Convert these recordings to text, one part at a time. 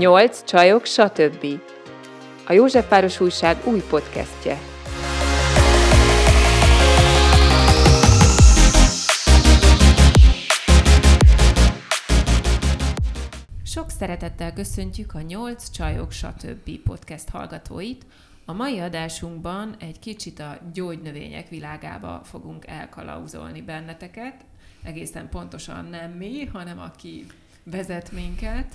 Nyolc csajok, stb. A Józsefváros Újság új podcastje. Sok szeretettel köszöntjük a Nyolc csajok, stb. podcast hallgatóit. A mai adásunkban egy kicsit a gyógynövények világába fogunk elkalauzolni benneteket. Egészen pontosan nem mi, hanem aki vezet minket.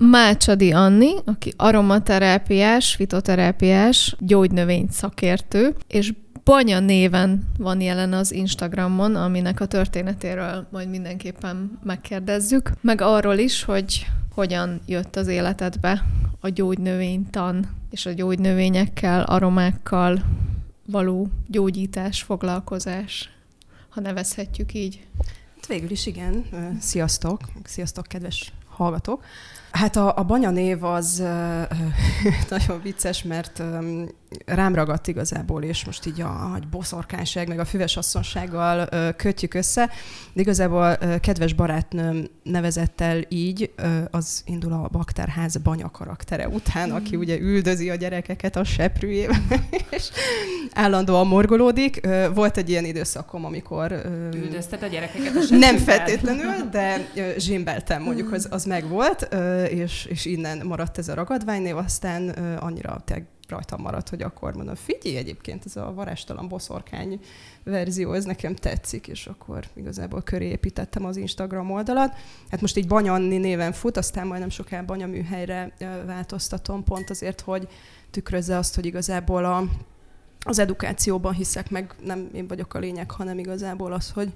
Mácsadi Anni, aki aromaterápiás, fitoterápiás, gyógynövény szakértő, és Banya néven van jelen az Instagramon, aminek a történetéről majd mindenképpen megkérdezzük, meg arról is, hogy hogyan jött az életedbe a gyógynövénytan és a gyógynövényekkel, aromákkal való gyógyítás, foglalkozás, ha nevezhetjük így. Hát végül is igen. Sziasztok! Sziasztok, kedves hallgatók! Hát a, a Banya név az nagyon vicces, mert rám ragadt igazából, és most így a, a boszorkányság, meg a füves asszonsággal kötjük össze, de igazából kedves barátnőm nevezett el így, az indul a bakterház banya karaktere után, aki mm. ugye üldözi a gyerekeket a seprűjében, és állandóan morgolódik. Volt egy ilyen időszakom, amikor... Üldözted a gyerekeket a Nem feltétlenül, de zsimbeltem, mondjuk az, az megvolt, és, és innen maradt ez a ragadványnév, aztán annyira te rajtam maradt, hogy akkor mondom, figyelj egyébként, ez a varástalan boszorkány verzió, ez nekem tetszik, és akkor igazából köré építettem az Instagram oldalat. Hát most így Banyanni néven fut, aztán majdnem soká Banyaműhelyre változtatom, pont azért, hogy tükrözze azt, hogy igazából a, az edukációban hiszek, meg nem én vagyok a lényeg, hanem igazából az, hogy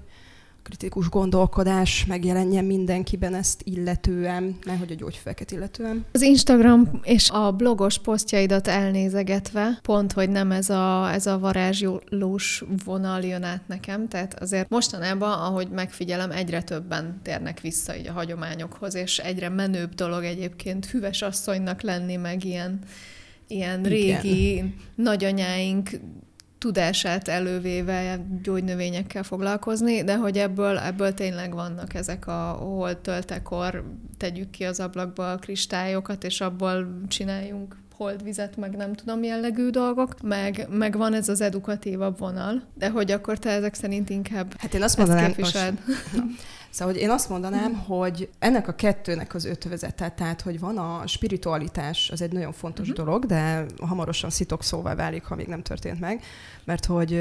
kritikus gondolkodás megjelenjen mindenkiben ezt illetően, nehogy a gyógyfőeket illetően. Az Instagram és a blogos posztjaidat elnézegetve, pont, hogy nem ez a, ez a varázslós vonal jön át nekem, tehát azért mostanában, ahogy megfigyelem, egyre többen térnek vissza így a hagyományokhoz, és egyre menőbb dolog egyébként hüves asszonynak lenni, meg ilyen ilyen régi Igen. nagyanyáink tudását elővéve gyógynövényekkel foglalkozni, de hogy ebből, ebből tényleg vannak ezek a holdtöltekor tegyük ki az ablakba a kristályokat, és abból csináljunk holdvizet, meg nem tudom jellegű dolgok, meg, meg van ez az edukatívabb vonal, de hogy akkor te ezek szerint inkább Hát én azt mondanám, most, Szóval, hogy én azt mondanám, hogy ennek a kettőnek az ötvözete, tehát, hogy van a spiritualitás, az egy nagyon fontos uh-huh. dolog, de hamarosan szitok szóval válik, ha még nem történt meg, mert hogy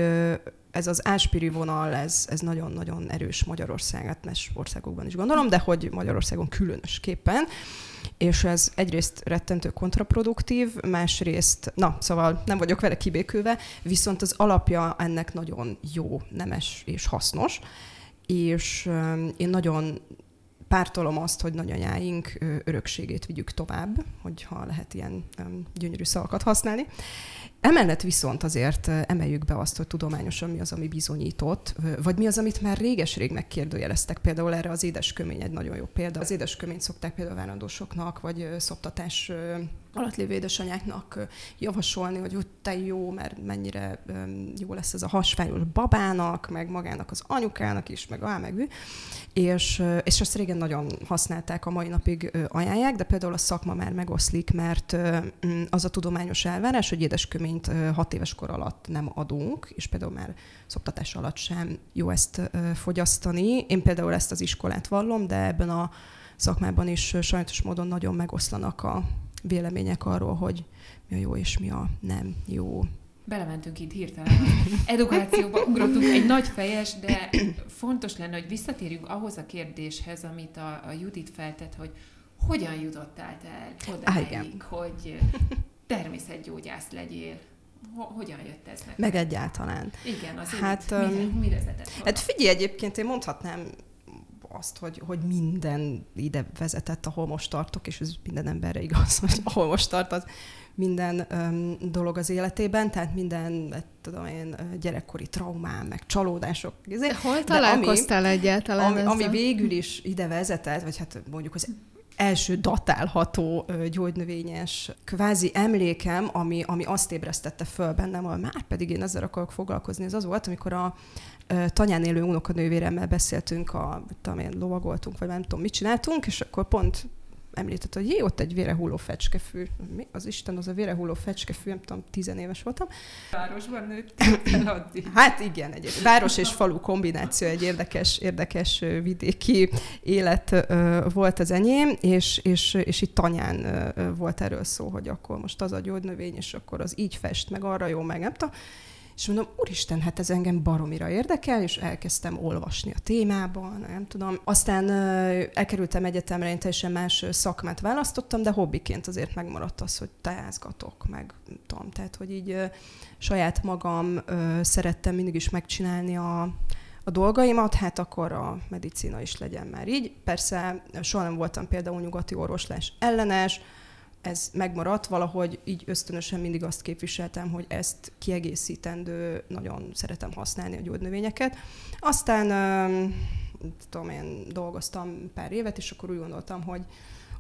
ez az áspiri vonal, ez, ez nagyon-nagyon erős Magyarország, hát más országokban is gondolom, de hogy Magyarországon különösképpen, és ez egyrészt rettentő kontraproduktív, másrészt, na, szóval nem vagyok vele kibékülve, viszont az alapja ennek nagyon jó, nemes és hasznos, és én nagyon pártolom azt, hogy nagyanyáink örökségét vigyük tovább, hogyha lehet ilyen gyönyörű szavakat használni. Emellett viszont azért emeljük be azt, hogy tudományosan mi az, ami bizonyított, vagy mi az, amit már réges-rég megkérdőjeleztek. Például erre az édeskömény egy nagyon jó példa. Az édesköményt szokták például várandósoknak, vagy szoptatás alatt lévő édesanyáknak javasolni, hogy úgy te jó, mert mennyire jó lesz ez a hasfájos babának, meg magának az anyukának is, meg á, meg. És, és ezt régen nagyon használták, a mai napig ajánlják, de például a szakma már megoszlik, mert az a tudományos elvárás, hogy édesköményt hat éves kor alatt nem adunk, és például már szoktatás alatt sem jó ezt fogyasztani. Én például ezt az iskolát vallom, de ebben a szakmában is sajnos módon nagyon megoszlanak a vélemények arról, hogy mi a jó és mi a nem jó. Belementünk itt hirtelen. Edukációba ugrottunk egy nagy fejes, de fontos lenne, hogy visszatérjünk ahhoz a kérdéshez, amit a, a Judit feltett, hogy hogyan jutottál te el odáig, hogy természetgyógyász legyél. Hogyan jött ez meg? Meg egyáltalán. Igen, az hát, mire, mire vezetett Hát figyelj, egyébként én mondhatnám azt, hogy, hogy minden ide vezetett, ahol most tartok, és ez minden emberre igaz, hogy ahol most tart, az minden um, dolog az életében, tehát minden, tudom én, gyerekkori traumám, meg csalódások. De hol találkoztál ami, egyáltalán ami, ami végül is ide vezetett, vagy hát mondjuk az első datálható gyógynövényes kvázi emlékem, ami, ami azt ébresztette föl bennem, hogy már pedig én ezzel akarok foglalkozni, ez az volt, amikor a tanyán élő unokanővéremmel beszéltünk, a, tudom én, lovagoltunk, vagy nem tudom, mit csináltunk, és akkor pont említett, hogy jé, ott egy vérehulló fecskefű. Mi az Isten, az a vérehulló fecskefű, nem tudom, tizenéves voltam. Városban nőttél addig. Hát igen, egy város és falu kombináció, egy érdekes, érdekes vidéki élet volt az enyém, és, és, és itt tanyán volt erről szó, hogy akkor most az a gyógynövény, és akkor az így fest, meg arra jó, meg nem tudom. És mondom, úristen, hát ez engem baromira érdekel, és elkezdtem olvasni a témában, nem tudom. Aztán elkerültem egyetemre, én teljesen más szakmát választottam, de hobbiként azért megmaradt az, hogy teázgatok, meg tudom, tehát, hogy így saját magam szerettem mindig is megcsinálni a, a dolgaimat, hát akkor a medicina is legyen már így. Persze soha nem voltam például nyugati orvoslás ellenes, ez megmaradt, valahogy így ösztönösen mindig azt képviseltem, hogy ezt kiegészítendő, nagyon szeretem használni a gyógynövényeket. Aztán, tudom én, dolgoztam pár évet, és akkor úgy gondoltam, hogy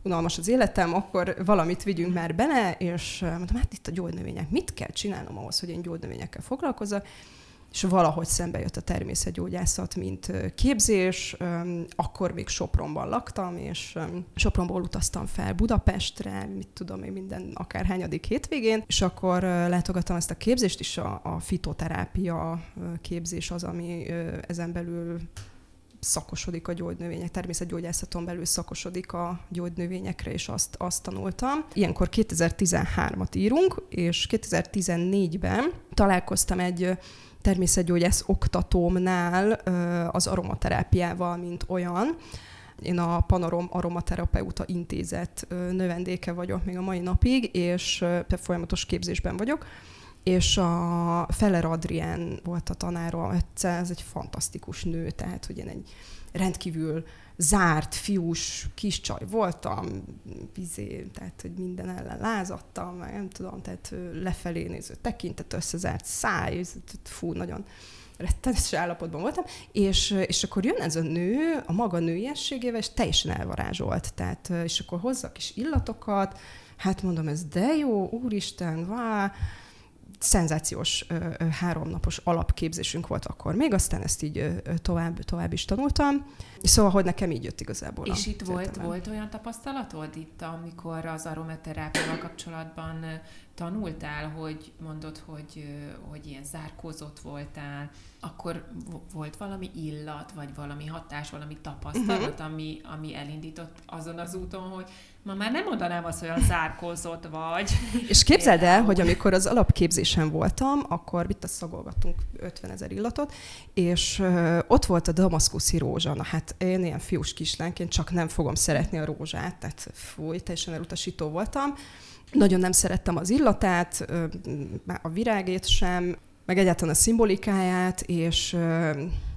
unalmas az életem, akkor valamit vigyünk már bele, és mondtam, hát itt a gyógynövények, mit kell csinálnom ahhoz, hogy én gyógynövényekkel foglalkozzak, és valahogy szembe jött a természetgyógyászat, mint képzés. Akkor még Sopronban laktam, és Sopronból utaztam fel Budapestre, mit tudom én, minden akárhányadik hétvégén, és akkor látogattam ezt a képzést, és a, a fitoterápia képzés az, ami ezen belül szakosodik a gyógynövények, természetgyógyászaton belül szakosodik a gyógynövényekre, és azt, azt tanultam. Ilyenkor 2013-at írunk, és 2014-ben találkoztam egy természetgyógyász oktatómnál az aromaterápiával, mint olyan. Én a Panorom Aromaterapeuta Intézet növendéke vagyok még a mai napig, és folyamatos képzésben vagyok és a Feller Adrián volt a tanára, ez egy fantasztikus nő, tehát hogy én egy rendkívül zárt, fiús kis csaj voltam, bizé, tehát hogy minden ellen lázadtam, meg nem tudom, tehát lefelé néző tekintet, összezárt száj, fú, nagyon rettenetes állapotban voltam, és, és akkor jön ez a nő a maga nőiességével, és teljesen elvarázsolt, tehát, és akkor hozza a kis illatokat, hát mondom, ez de jó, úristen, vá, szenzációs háromnapos alapképzésünk volt akkor még, aztán ezt így tovább, tovább is tanultam. Szóval, hogy nekem így jött igazából. És itt volt, volt olyan tapasztalatod itt, amikor az aromaterápiával kapcsolatban tanultál, hogy mondod, hogy, hogy ilyen zárkózott voltál, akkor volt valami illat, vagy valami hatás, valami tapasztalat, uh-huh. ami, ami elindított azon az úton, hogy ma már nem mondanám azt, hogy olyan zárkózott vagy. És képzeld el, hogy amikor az alapképzésen voltam, akkor mit szagolgattunk 50 ezer illatot, és ott volt a damaszkuszi rózsa. Na hát én ilyen fiús kislánként csak nem fogom szeretni a rózsát, tehát fúj, teljesen elutasító voltam. Nagyon nem szerettem az illatát, a virágét sem, meg egyáltalán a szimbolikáját, és,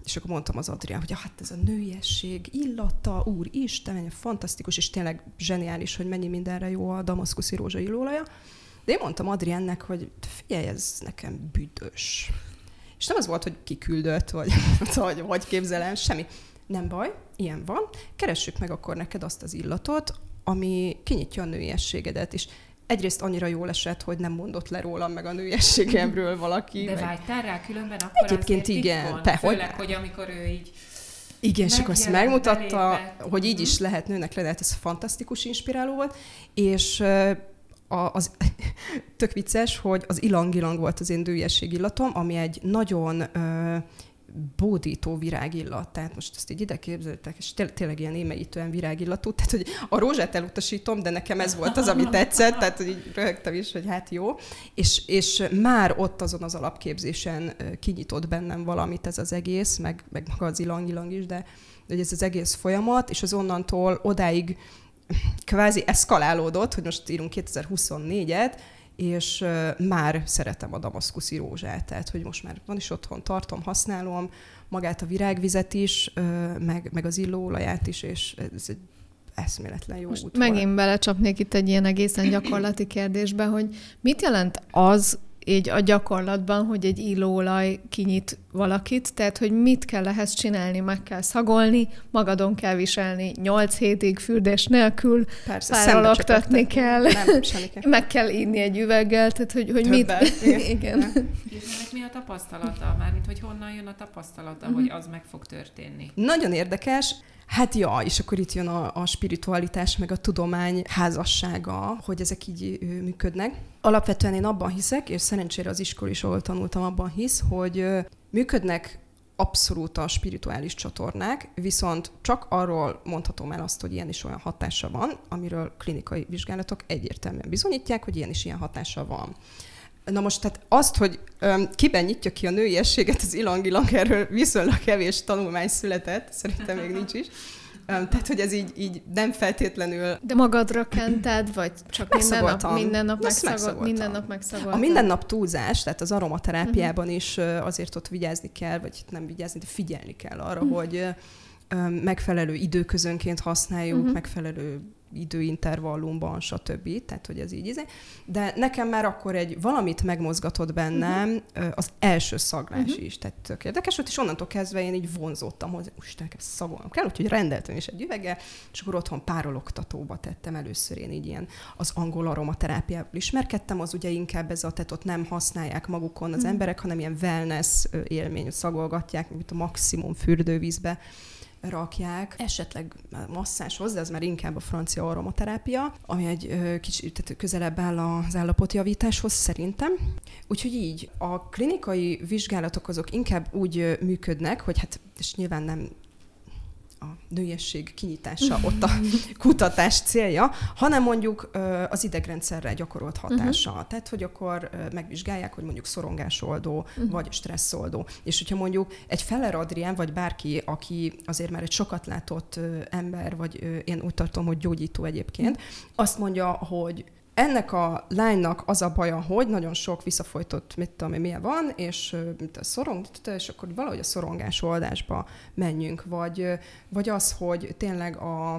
és akkor mondtam az Adrián, hogy hát ez a nőiesség illata, úr Isten, fantasztikus, és tényleg zseniális, hogy mennyi mindenre jó a damaszkuszi rózsa illólaja. De én mondtam Adriánnek, hogy figyelj, ez nekem büdös. És nem az volt, hogy kiküldött, vagy hogy, hogy képzelem, semmi. Nem baj, ilyen van. Keressük meg akkor neked azt az illatot, ami kinyitja a nőiességedet, és egyrészt annyira jól esett, hogy nem mondott le rólam meg a nőiességemről valaki. De meg... vágytál rá különben akkor Egyébként igen. Te, Főleg, hogy... hogy amikor ő így igen, és akkor azt megmutatta, belébe. hogy így is mhm. lehet nőnek lenni, hát ez fantasztikus inspiráló volt, és a, az tök vicces, hogy az ilang-ilang volt az én dőjesség illatom, ami egy nagyon ö, bódító virágillat. Tehát most ezt így ide képzeltek, és tényleg ilyen émeítően virágillatú. Tehát, hogy a rózsát elutasítom, de nekem ez volt az, ami tetszett, tehát hogy így röhögtem is, hogy hát jó. És, és már ott azon az alapképzésen kinyitott bennem valamit ez az egész, meg, meg maga az ilang-ilang is, de hogy ez az egész folyamat, és az onnantól odáig kvázi eszkalálódott, hogy most írunk 2024-et, és már szeretem a damaszkuszi rózsát, tehát hogy most már van is otthon, tartom, használom, magát a virágvizet is, meg, meg az illóolaját is, és ez egy eszméletlen jó Most út megint volt. belecsapnék itt egy ilyen egészen gyakorlati kérdésbe, hogy mit jelent az, így a gyakorlatban, hogy egy illóolaj kinyit valakit, tehát hogy mit kell ehhez csinálni, meg kell szagolni, magadon kell viselni, nyolc hétig fürdés nélkül, párologtatni kell, Nem, kell, meg kell inni egy üveggel, tehát hogy, hogy mit... Igen. Igen. És ennek mi a tapasztalata? Mármint, hogy honnan jön a tapasztalata, uh-huh. hogy az meg fog történni? Nagyon érdekes. Hát ja, és akkor itt jön a, a spiritualitás, meg a tudomány házassága, hogy ezek így működnek. Alapvetően én abban hiszek, és szerencsére az iskola is, ahol tanultam, abban hisz, hogy működnek abszolút a spirituális csatornák, viszont csak arról mondhatom el azt, hogy ilyen is olyan hatása van, amiről klinikai vizsgálatok egyértelműen bizonyítják, hogy ilyen is ilyen hatása van. Na most tehát azt, hogy öm, kiben nyitja ki a nőiességet, az ilang-ilang, erről viszonylag kevés tanulmány született, szerintem még nincs is. Öm, tehát, hogy ez így, így nem feltétlenül... De magadra kented, vagy csak minden nap, minden nap, megszagol, minden nap megszagoltam? A minden nap túlzás, tehát az aromaterápiában is azért ott vigyázni kell, vagy nem vigyázni, de figyelni kell arra, hogy ö, ö, megfelelő időközönként használjuk, Mhm. megfelelő időintervallumban, stb. Tehát, hogy ez így izé. De nekem már akkor egy valamit megmozgatott bennem ö, az első szaglás is. Tehát tök érdekes volt, és onnantól kezdve én így vonzódtam, hogy most nekem szagolnom kell, úgyhogy rendeltem is egy üveget, és akkor otthon párologtatóba tettem először én így ilyen az angol aromaterápiával ismerkedtem, az ugye inkább ez a tetot nem használják magukon az emberek, hanem ilyen wellness élmény, szagolgatják, mint a maximum fürdővízbe rakják, esetleg masszáshoz, de ez már inkább a francia aromaterápia, ami egy kicsit tehát közelebb áll az állapotjavításhoz szerintem. Úgyhogy így, a klinikai vizsgálatok azok inkább úgy működnek, hogy hát, és nyilván nem a nőiesség kinyitása ott a kutatás célja, hanem mondjuk az idegrendszerre gyakorolt hatása. Uh-huh. Tehát, hogy akkor megvizsgálják, hogy mondjuk szorongásoldó, uh-huh. vagy stresszoldó. És hogyha mondjuk egy Feller Adrián, vagy bárki, aki azért már egy sokat látott ember, vagy én úgy tartom, hogy gyógyító egyébként, azt mondja, hogy ennek a lánynak az a baja, hogy nagyon sok visszafolytott, mit tudom én, milyen van, és mint a szorong, és akkor valahogy a szorongás oldásba menjünk, vagy, vagy az, hogy tényleg a,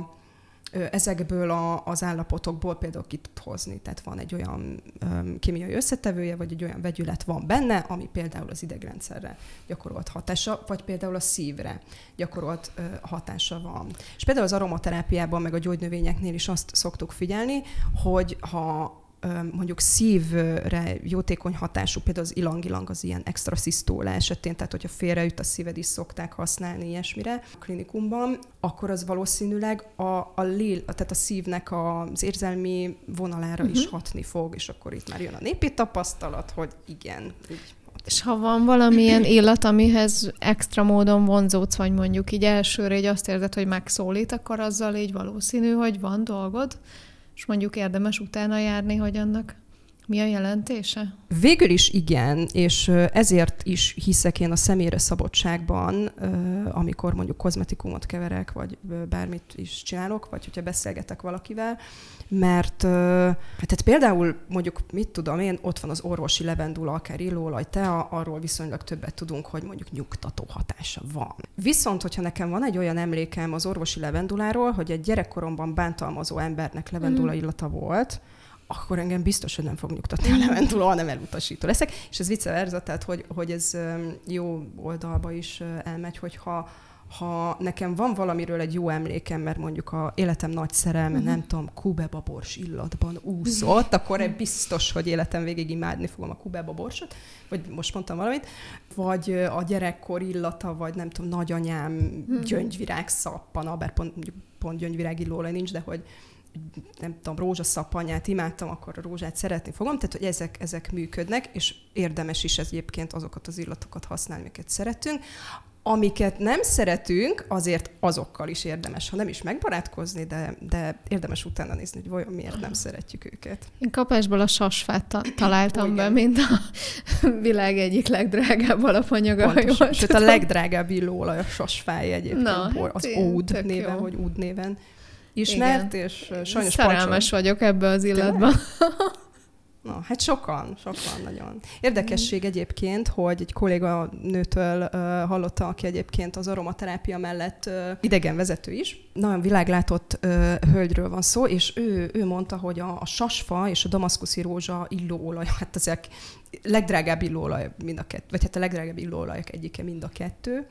ezekből a, az állapotokból például ki tud hozni. Tehát van egy olyan um, kémiai összetevője, vagy egy olyan vegyület van benne, ami például az idegrendszerre gyakorolt hatása, vagy például a szívre gyakorolt ö, hatása van. És például az aromaterápiában, meg a gyógynövényeknél is azt szoktuk figyelni, hogy ha mondjuk szívre jótékony hatású, például az ilang-ilang az ilyen extra szisztóla esetén, tehát hogyha félreüt a szíved is szokták használni ilyesmire a klinikumban, akkor az valószínűleg a, a, lél, tehát a szívnek az érzelmi vonalára uh-huh. is hatni fog, és akkor itt már jön a népi tapasztalat, hogy igen, így És ha van valamilyen illat, amihez extra módon vonzódsz, vagy mondjuk így elsőre így azt érzed, hogy megszólít, akkor azzal így valószínű, hogy van dolgod, és mondjuk érdemes utána járni, hogy annak mi a jelentése? Végül is igen, és ezért is hiszek én a személyre szabadságban, amikor mondjuk kozmetikumot keverek, vagy bármit is csinálok, vagy hogyha beszélgetek valakivel, mert hát tehát például mondjuk, mit tudom én, ott van az orvosi levendula, akár illóolaj, tea, arról viszonylag többet tudunk, hogy mondjuk nyugtató hatása van. Viszont, hogyha nekem van egy olyan emlékem az orvosi levenduláról, hogy egy gyerekkoromban bántalmazó embernek levendula illata volt, akkor engem biztos, hogy nem fog nyugtatni a levendula, hanem elutasító leszek. És ez vice versa, tehát hogy, hogy ez jó oldalba is elmegy, hogyha ha nekem van valamiről egy jó emlékem, mert mondjuk a életem nagy szerelme, Mhm. nem tudom, kubeba bors illatban úszott, akkor biztos, hogy életem végig imádni fogom a kubeba borsot, vagy most mondtam valamit, vagy a gyerekkor illata, vagy nem tudom, nagyanyám Mhm. gyöngyvirág szappana, bár pont, pont gyöngyvirág illóolaj nincs, de hogy nem tudom, rózsaszappanyát imádtam, akkor a rózsát szeretni fogom, tehát hogy ezek, ezek működnek, és érdemes is ez egyébként azokat az illatokat használni, amiket szeretünk. Amiket nem szeretünk, azért azokkal is érdemes, ha nem is megbarátkozni, de, de érdemes utána nézni, hogy vajon miért nem szeretjük őket. Én kapásból a sasfát ta- találtam be, mint a világ egyik legdrágább alapanyaga. ha Pontos. jól Sőt, a legdrágább illóolaj a sasfáj egyébként, Na, hát az Ód tök néven, jó. vagy Úd néven ismert, és ö, sajnos Szerelmes pacsol. vagyok ebbe az illatban. Na, hát sokan, sokan nagyon. Érdekesség egyébként, hogy egy kolléga nőtől uh, hallotta, aki egyébként az aromaterápia mellett uh, idegenvezető is. Nagyon világlátott uh, hölgyről van szó, és ő, ő mondta, hogy a, a sasfa és a damaszkuszi rózsa illóolaj, hát ezek legdrágább illóolaj mind a kettő, vagy hát a legdrágább illóolajak egyike mind a kettő,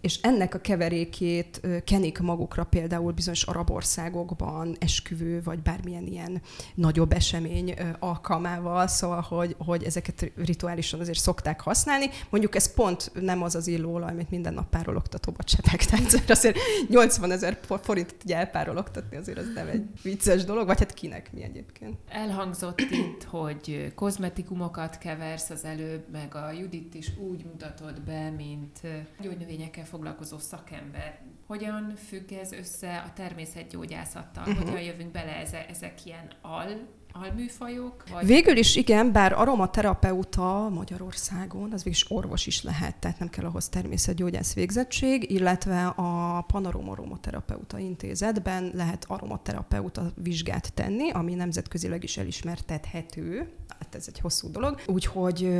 és ennek a keverékét kenik magukra például bizonyos arab országokban esküvő, vagy bármilyen ilyen nagyobb esemény alkalmával, szóval, hogy, hogy ezeket rituálisan azért szokták használni. Mondjuk ez pont nem az az illóolaj, amit minden nap párologtatóba csepek, tehát azért 80 ezer forintot ugye elpárologtatni azért az nem egy vicces dolog, vagy hát kinek mi egyébként. Elhangzott itt, hogy kozmetikumokat keversz az előbb, meg a Judit is úgy mutatod be, mint gyógynövényekkel foglalkozó szakember. Hogyan függ ez össze a természetgyógyászattal? Uh-huh. Hogyan jövünk bele ezek, ezek ilyen al alműfajok? Vagy... Végül is igen, bár aromaterapeuta Magyarországon, az végül is orvos is lehet, tehát nem kell ahhoz természetgyógyász végzettség, illetve a Panarom Aromaterapeuta Intézetben lehet aromaterapeuta vizsgát tenni, ami nemzetközileg is elismertethető, hát ez egy hosszú dolog. Úgyhogy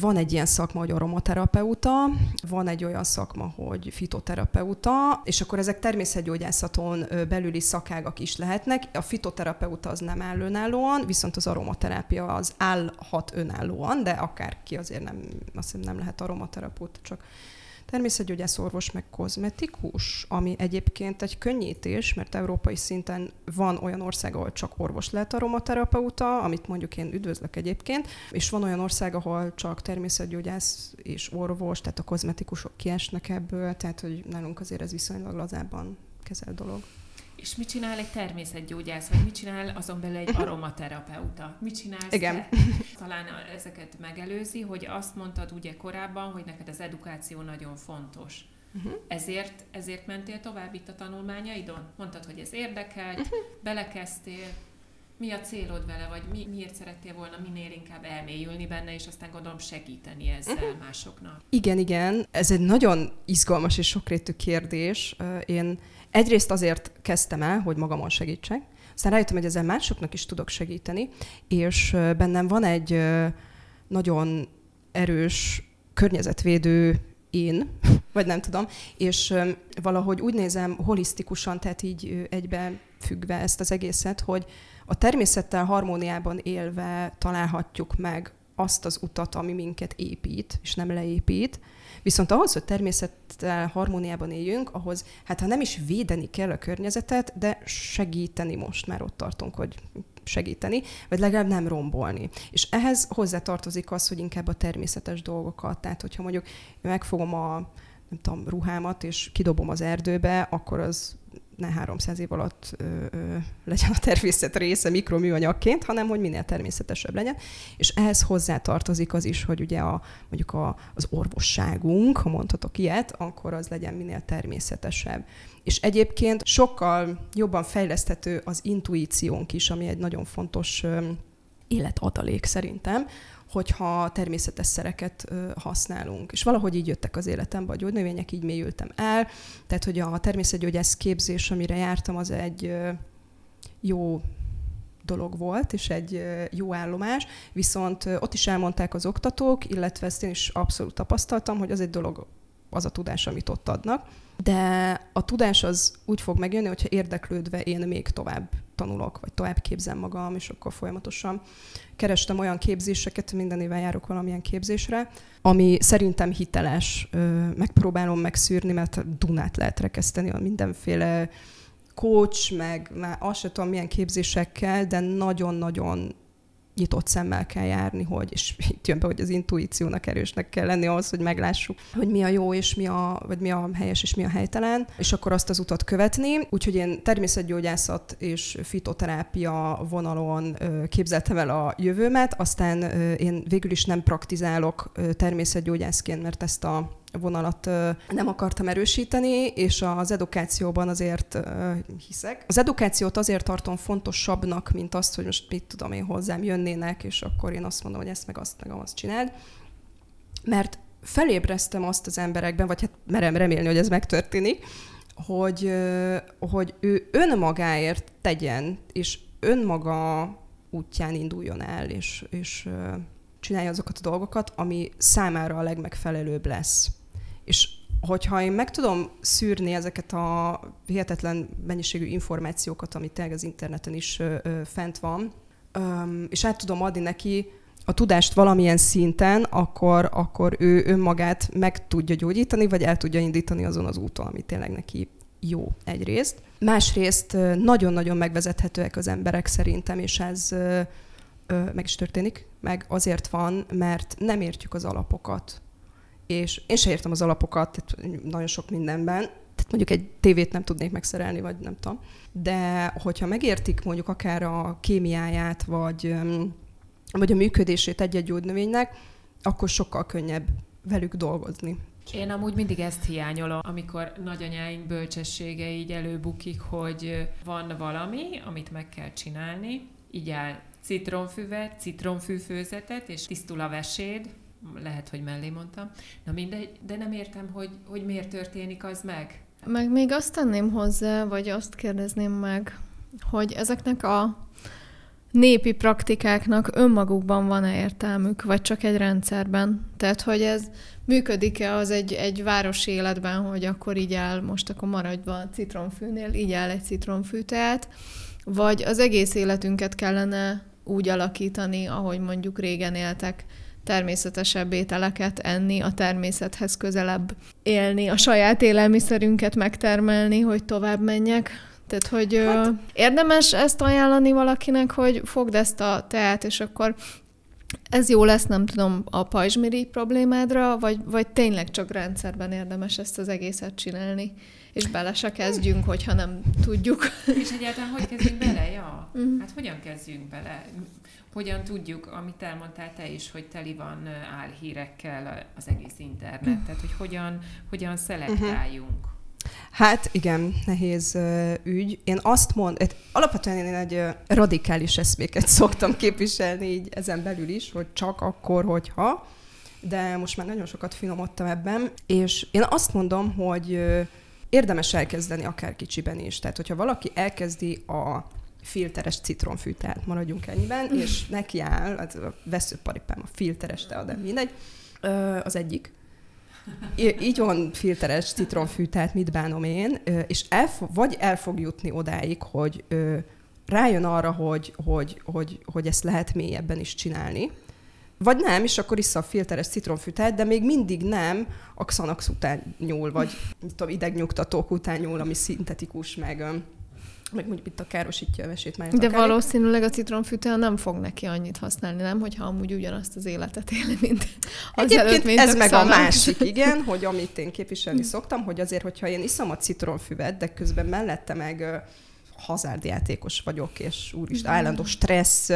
van egy ilyen szakma, hogy aromaterapeuta, van egy olyan szakma, hogy fitoterapeuta, és akkor ezek természetgyógyászaton belüli szakágak is lehetnek. A fitoterapeuta az nem áll önállóan, viszont az aromaterápia az állhat önállóan, de akárki azért nem, azt hiszem nem lehet aromaterapeuta, csak természetgyógyász orvos meg kozmetikus, ami egyébként egy könnyítés, mert európai szinten van olyan ország, ahol csak orvos lehet aromaterapeuta, amit mondjuk én üdvözlök egyébként, és van olyan ország, ahol csak természetgyógyász és orvos, tehát a kozmetikusok kiesnek ebből, tehát hogy nálunk azért ez viszonylag lazábban kezel dolog. És mit csinál egy természetgyógyász, vagy mit csinál azon belül egy aromaterapeuta? Mit csinál? Igen. Te? Talán ezeket megelőzi, hogy azt mondtad ugye korábban, hogy neked az edukáció nagyon fontos. Uh-huh. Ezért, ezért mentél tovább itt a tanulmányaidon? Mondtad, hogy ez érdekelt, uh-huh. belekezdtél, mi a célod vele, vagy mi, miért szerettél volna minél inkább elmélyülni benne, és aztán gondolom segíteni ezzel uh-huh. másoknak? Igen, igen. Ez egy nagyon izgalmas és sokrétű kérdés. Én Egyrészt azért kezdtem el, hogy magamon segítsek, aztán rájöttem, hogy ezzel másoknak is tudok segíteni, és bennem van egy nagyon erős környezetvédő én, vagy nem tudom, és valahogy úgy nézem holisztikusan, tehát így egybe függve ezt az egészet, hogy a természettel harmóniában élve találhatjuk meg azt az utat, ami minket épít, és nem leépít, Viszont ahhoz, hogy természettel harmóniában éljünk, ahhoz, hát ha nem is védeni kell a környezetet, de segíteni most már ott tartunk, hogy segíteni, vagy legalább nem rombolni. És ehhez hozzá tartozik az, hogy inkább a természetes dolgokat, tehát hogyha mondjuk megfogom a nem tudom, ruhámat, és kidobom az erdőbe, akkor az ne 300 év alatt ö, ö, legyen a természet része mikroműanyagként, hanem hogy minél természetesebb legyen. És ehhez hozzá tartozik az is, hogy ugye a, mondjuk a, az orvosságunk, ha mondhatok ilyet, akkor az legyen minél természetesebb. És egyébként sokkal jobban fejleszthető az intuíciónk is, ami egy nagyon fontos életadalék szerintem, hogyha természetes szereket használunk. És valahogy így jöttek az életembe a gyógynövények, így mélyültem el. Tehát, hogy a természetgyógyász képzés, amire jártam, az egy jó dolog volt, és egy jó állomás, viszont ott is elmondták az oktatók, illetve ezt én is abszolút tapasztaltam, hogy az egy dolog, az a tudás, amit ott adnak. De a tudás az úgy fog megjönni, hogyha érdeklődve én még tovább tanulok, vagy tovább képzem magam, és akkor folyamatosan kerestem olyan képzéseket, minden éven járok valamilyen képzésre, ami szerintem hiteles. Megpróbálom megszűrni, mert Dunát lehet rekeszteni a mindenféle coach, meg már azt sem tudom milyen képzésekkel, de nagyon-nagyon nyitott szemmel kell járni, hogy, és itt jön be, hogy az intuíciónak erősnek kell lenni ahhoz, hogy meglássuk, hogy mi a jó, és mi a, vagy mi a helyes, és mi a helytelen, és akkor azt az utat követni. Úgyhogy én természetgyógyászat és fitoterápia vonalon képzeltem el a jövőmet, aztán én végül is nem praktizálok természetgyógyászként, mert ezt a vonalat nem akartam erősíteni, és az edukációban azért hiszek. Az edukációt azért tartom fontosabbnak, mint azt, hogy most mit tudom én hozzám jönnének, és akkor én azt mondom, hogy ezt meg azt meg azt csináld. Mert felébreztem azt az emberekben, vagy hát merem remélni, hogy ez megtörténik, hogy, hogy ő önmagáért tegyen, és önmaga útján induljon el, és, és csinálja azokat a dolgokat, ami számára a legmegfelelőbb lesz. És hogyha én meg tudom szűrni ezeket a hihetetlen mennyiségű információkat, amit tényleg az interneten is ö, ö, fent van, ö, és át tudom adni neki, a tudást valamilyen szinten, akkor, akkor ő önmagát meg tudja gyógyítani, vagy el tudja indítani azon az úton, ami tényleg neki jó egyrészt. Másrészt nagyon-nagyon megvezethetőek az emberek szerintem, és ez meg is történik, meg azért van, mert nem értjük az alapokat. És én se értem az alapokat, tehát nagyon sok mindenben, tehát mondjuk egy tévét nem tudnék megszerelni, vagy nem tudom. De hogyha megértik mondjuk akár a kémiáját, vagy, vagy a működését egy-egy gyógynövénynek, akkor sokkal könnyebb velük dolgozni. Én amúgy mindig ezt hiányolom, amikor nagyanyáink bölcsessége így előbukik, hogy van valami, amit meg kell csinálni, így áll citromfüvet, citromfűfőzetet és tisztula veséd, lehet, hogy mellé mondtam. Na mindegy, de nem értem, hogy, hogy miért történik az meg. Meg még azt tenném hozzá, vagy azt kérdezném meg, hogy ezeknek a népi praktikáknak önmagukban van-e értelmük, vagy csak egy rendszerben? Tehát, hogy ez működik-e az egy, egy városi életben, hogy akkor így áll, most akkor maradva a citromfűnél, így áll egy citromfűteát, vagy az egész életünket kellene úgy alakítani, ahogy mondjuk régen éltek, természetesebb ételeket enni, a természethez közelebb élni, a saját élelmiszerünket megtermelni, hogy tovább menjek. Tehát, hogy hát... érdemes ezt ajánlani valakinek, hogy fogd ezt a teát, és akkor ez jó lesz, nem tudom, a pajzsmiri problémádra, vagy, vagy tényleg csak rendszerben érdemes ezt az egészet csinálni, és bele se kezdjünk, hogyha nem tudjuk. És egyáltalán hogy kezdjünk bele? Ja, uh-huh. hát hogyan kezdjünk bele? Hogyan tudjuk, amit elmondtál te is, hogy teli van álhírekkel az egész internet, tehát hogy hogyan, hogyan szelektáljunk. Hát igen, nehéz uh, ügy. Én azt mondom, alapvetően én egy uh, radikális eszméket szoktam képviselni így ezen belül is, hogy csak akkor, hogyha, de most már nagyon sokat finomodtam ebben, és én azt mondom, hogy uh, érdemes elkezdeni akár kicsiben is. Tehát, hogyha valaki elkezdi a filteres citromfű, tehát maradjunk ennyiben, és neki áll, az a veszőparipám, a filteres te de mindegy, az egyik. Így van filteres citromfű, tehát mit bánom én, és el vagy el fog jutni odáig, hogy rájön arra, hogy, hogy, hogy, hogy ezt lehet mélyebben is csinálni, vagy nem, és akkor issza a filteres citromfűtát, de még mindig nem a Xanax után nyúl, vagy tudom, idegnyugtatók után nyúl, ami szintetikus, meg meg mondjuk itt a károsítja a vesét már. De akár valószínűleg a citromfűtő nem fog neki annyit használni, nem? Hogyha amúgy ugyanazt az életet éli, mint az Egyébként előtt, mint ez meg a másik, igen, hogy amit én képviselni szoktam, hogy azért, hogyha én iszom a citromfüvet, de közben mellette meg hazárdjátékos vagyok, és úristen, állandó stressz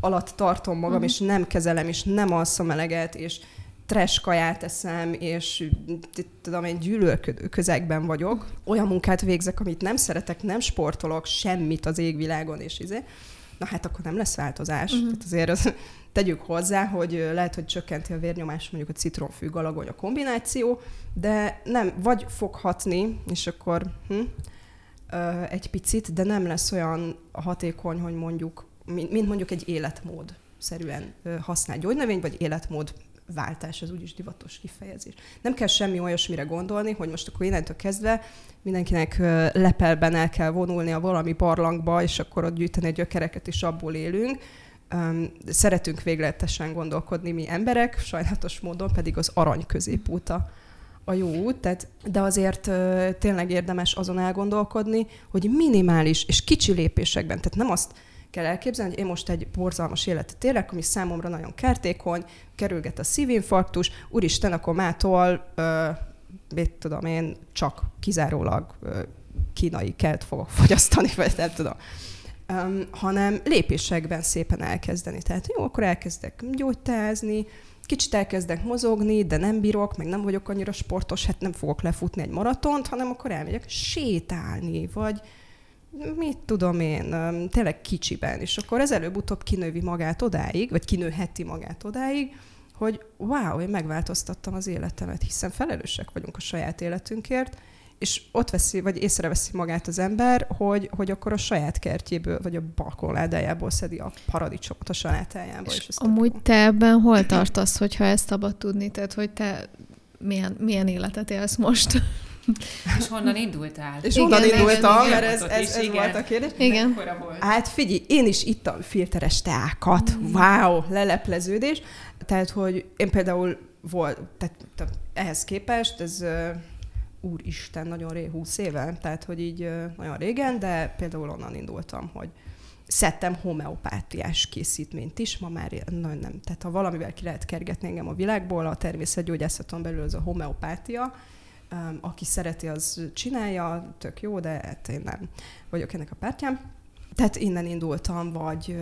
alatt tartom magam, uh-huh. és nem kezelem, és nem alszom eleget, és trash kaját eszem, és tudom, egy gyűlölködő közegben vagyok, olyan munkát végzek, amit nem szeretek, nem sportolok, semmit az égvilágon, és izé, na hát akkor nem lesz változás. Uh-huh. Tehát azért az, tegyük hozzá, hogy lehet, hogy csökkenti a vérnyomás mondjuk a citromfű galagony a kombináció, de nem, vagy fog hatni, és akkor hm, egy picit, de nem lesz olyan hatékony, hogy mondjuk, mint, mondjuk egy életmód szerűen használ gyógynövény, vagy életmód váltás, az úgyis divatos kifejezés. Nem kell semmi olyasmire gondolni, hogy most akkor innentől kezdve mindenkinek lepelben el kell vonulni a valami barlangba, és akkor ott gyűjteni a gyökereket, és abból élünk. Szeretünk végletesen gondolkodni mi emberek, sajnálatos módon pedig az arany középúta a jó út, tehát, de azért tényleg érdemes azon elgondolkodni, hogy minimális és kicsi lépésekben, tehát nem azt kell elképzelni, hogy én most egy borzalmas életet élek, ami számomra nagyon kártékony, kerülget a szívinfarktus, úristen, akkor mától, ö, mit tudom én, csak kizárólag ö, kínai kelt fogok fogyasztani, vagy nem tudom. Um, hanem lépésekben szépen elkezdeni. Tehát jó, akkor elkezdek gyógytázni, kicsit elkezdek mozogni, de nem bírok, meg nem vagyok annyira sportos, hát nem fogok lefutni egy maratont, hanem akkor elmegyek sétálni, vagy mit tudom én, tényleg kicsiben, és akkor ez előbb-utóbb kinővi magát odáig, vagy kinőheti magát odáig, hogy wow, én megváltoztattam az életemet, hiszen felelősek vagyunk a saját életünkért, és ott veszi, vagy észreveszi magát az ember, hogy, hogy akkor a saját kertjéből, vagy a balkonládájából szedi a paradicsomot a salátájából. És, és amúgy te ebben hol tartasz, hogyha ezt szabad tudni? Tehát, hogy te milyen, milyen életet élsz most? És honnan indultál? És Igen, onnan igen, indultam, igen. mert ez, ez, ez Igen. volt a kérdés. Igen. Mekkora volt? Hát figyelj, én is ittam filteres teákat. Wow, lelepleződés. Tehát, hogy én például volt, tehát, tehát ehhez képest, ez uh, úristen, nagyon ré, 20 éve, tehát, hogy így uh, nagyon régen, de például onnan indultam, hogy szedtem homeopátiás készítményt is, ma már nagyon nem. Tehát ha valamivel ki lehet kergetni engem a világból, a természetgyógyászaton belül az a homeopátia, aki szereti, az csinálja, tök jó, de hát én nem vagyok ennek a pártján. Tehát innen indultam, vagy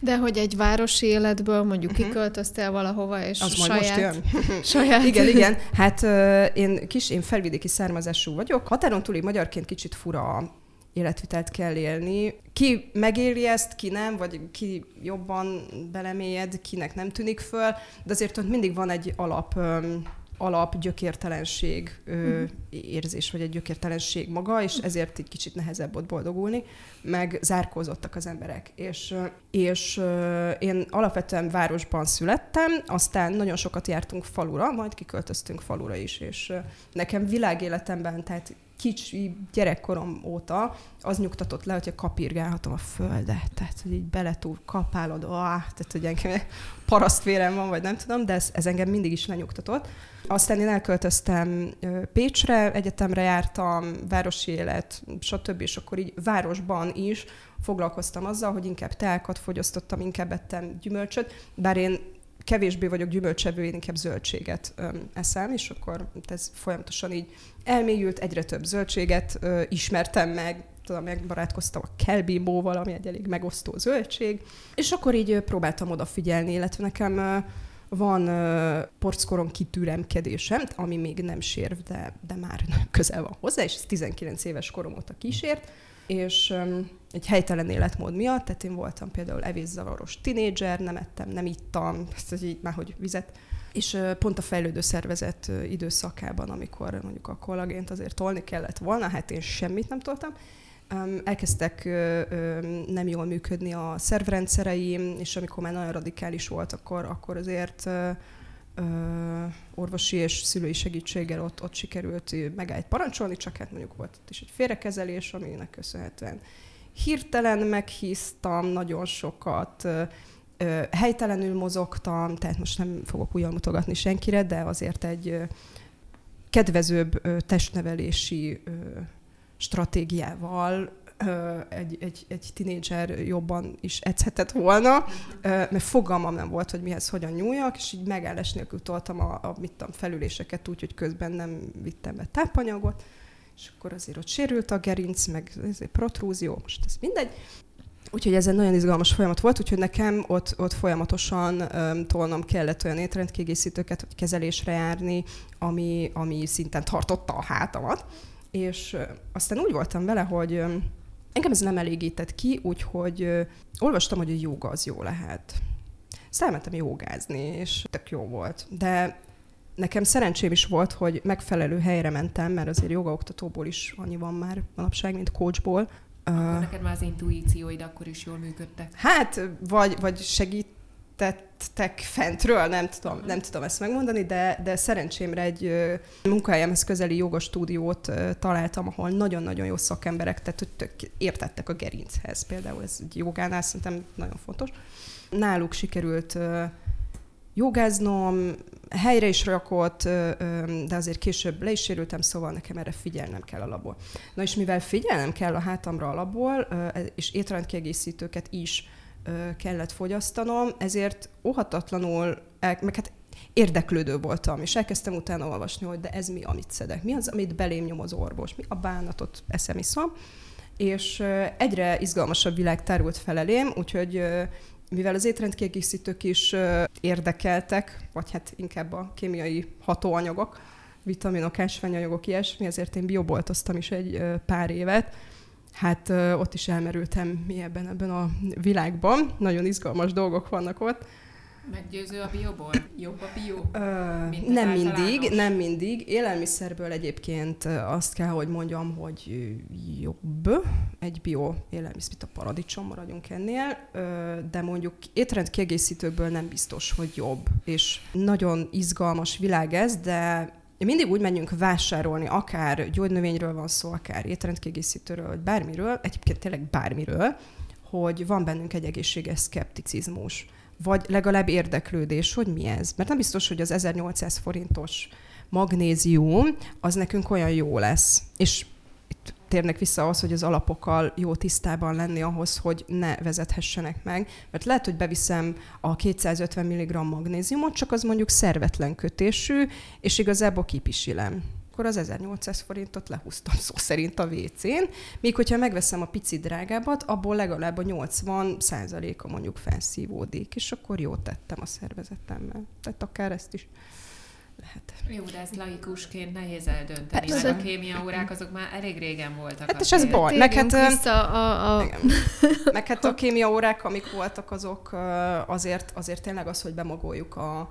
De hogy egy városi életből mondjuk Mhm. kiköltöztél valahova, és az majd saját, most jön. saját Igen, igen. Hát én kis, én felvidéki származású vagyok. Határon túli magyarként kicsit fura életvitelt kell élni. Ki megéli ezt, ki nem, vagy ki jobban belemélyed, kinek nem tűnik föl, de azért ott mindig van egy alap alap gyökértelenség ö, érzés, vagy egy gyökértelenség maga, és ezért egy kicsit nehezebb ott boldogulni, meg zárkózottak az emberek. És, és ö, én alapvetően városban születtem, aztán nagyon sokat jártunk falura, majd kiköltöztünk falura is, és ö, nekem világéletemben, tehát kicsi gyerekkorom óta az nyugtatott le, hogyha kapirgálhatom a földet, tehát hogy így beletúr, kapálod, ah, tehát hogy engem parasztvérem van, vagy nem tudom, de ez, ez engem mindig is lenyugtatott. Aztán én elköltöztem Pécsre, egyetemre jártam, városi élet, stb. És akkor így városban is foglalkoztam azzal, hogy inkább teákat fogyasztottam, inkább ettem gyümölcsöt, bár én kevésbé vagyok gyümölcsevő, én inkább zöldséget eszem, és akkor ez folyamatosan így elmélyült, egyre több zöldséget ö, ismertem meg, tudom, megbarátkoztam a kelbimbóval, ami egy elég megosztó zöldség, és akkor így próbáltam odafigyelni, illetve nekem ö, van ö, porckoron kitüremkedésem, ami még nem sérv, de, de már közel van hozzá, és ez 19 éves korom óta kísért, és egy helytelen életmód miatt, tehát én voltam például evészavaros tinédzser, nem ettem, nem ittam, hogy így már hogy vizet, és pont a fejlődő szervezet időszakában, amikor mondjuk a kollagént azért tolni kellett volna, hát én semmit nem toltam, elkezdtek nem jól működni a szervrendszereim, és amikor már nagyon radikális volt, akkor, akkor azért orvosi és szülői segítséggel ott, ott sikerült megállt parancsolni, csak hát mondjuk volt ott is egy félrekezelés, aminek köszönhetően hirtelen meghíztam nagyon sokat, helytelenül mozogtam, tehát most nem fogok újra mutogatni senkire, de azért egy kedvezőbb testnevelési stratégiával egy, egy, egy tinédzser jobban is edzhetett volna, mert fogalmam nem volt, hogy mihez hogyan nyúljak, és így megállás nélkül toltam a, a mit tudom, felüléseket úgy, hogy közben nem vittem be tápanyagot, és akkor azért ott sérült a gerinc, meg ezért protrúzió, most ez mindegy. Úgyhogy ez egy nagyon izgalmas folyamat volt, úgyhogy nekem ott, ott folyamatosan um, tolnom kellett olyan étrendkiegészítőket, hogy kezelésre járni, ami, ami szinten tartotta a hátamat. És aztán úgy voltam vele, hogy ö, engem ez nem elégített ki, úgyhogy ö, olvastam, hogy a joga az jó lehet. Aztán elmentem jogázni, és tök jó volt. De nekem szerencsém is volt, hogy megfelelő helyre mentem, mert azért jogaoktatóból is annyi van már manapság, mint coachból. Akkor neked már az intuícióid akkor is jól működtek. Hát, vagy, vagy segítettek fentről, nem tudom, nem tudom ezt megmondani, de, de szerencsémre egy munkahelyemhez közeli jogastúdiót ö, találtam, ahol nagyon-nagyon jó szakemberek, tehát hogy tök értettek a gerinchez. Például ez egy jogánál szerintem nagyon fontos. Náluk sikerült jogáznom, helyre is rakott, de azért később le is sérültem, szóval nekem erre figyelnem kell alapból. Na és mivel figyelnem kell a hátamra alapból, és étrendkiegészítőket is kellett fogyasztanom, ezért óhatatlanul, el, meg hát érdeklődő voltam, és elkezdtem utána olvasni, hogy de ez mi, amit szedek, mi az, amit belém nyom az orvos, mi a bánatot eszem, iszom, és egyre izgalmasabb világ tárult fel elém, úgyhogy mivel az étrendkiegészítők is érdekeltek, vagy hát inkább a kémiai hatóanyagok, vitaminok, ásványanyagok, ilyesmi, ezért én bioboltoztam is egy pár évet. Hát ott is elmerültem mi ebben, ebben a világban. Nagyon izgalmas dolgok vannak ott. Meggyőző a bioból? Jobb a bio? Ö, nem általános. mindig, nem mindig. Élelmiszerből egyébként azt kell, hogy mondjam, hogy jobb egy bio élelmiszer, mint a paradicsom, maradjunk ennél, de mondjuk étrendkiegészítőkből nem biztos, hogy jobb. És nagyon izgalmas világ ez, de mindig úgy menjünk vásárolni, akár gyógynövényről van szó, akár étrendkiegészítőről, vagy bármiről, egyébként tényleg bármiről, hogy van bennünk egy egészséges szkepticizmus, vagy legalább érdeklődés, hogy mi ez. Mert nem biztos, hogy az 1800 forintos magnézium az nekünk olyan jó lesz. És itt térnek vissza ahhoz, hogy az alapokkal jó tisztában lenni ahhoz, hogy ne vezethessenek meg. Mert lehet, hogy beviszem a 250 mg magnéziumot, csak az mondjuk szervetlen kötésű, és igazából kipisilem akkor az 1800 forintot lehúztam szó szerint a WC-n, míg hogyha megveszem a pici drágábbat, abból legalább a 80 százaléka mondjuk felszívódik, és akkor jót tettem a szervezetemmel. Tehát akár ezt is lehet. Jó, de ezt laikusként nehéz eldönteni, hát, mert a kémia órák azok már elég régen voltak. Hát és ez baj. Meg hát, vissza a, a... meg hát a kémia órák, amik voltak, azok azért, azért tényleg az, hogy bemagoljuk a,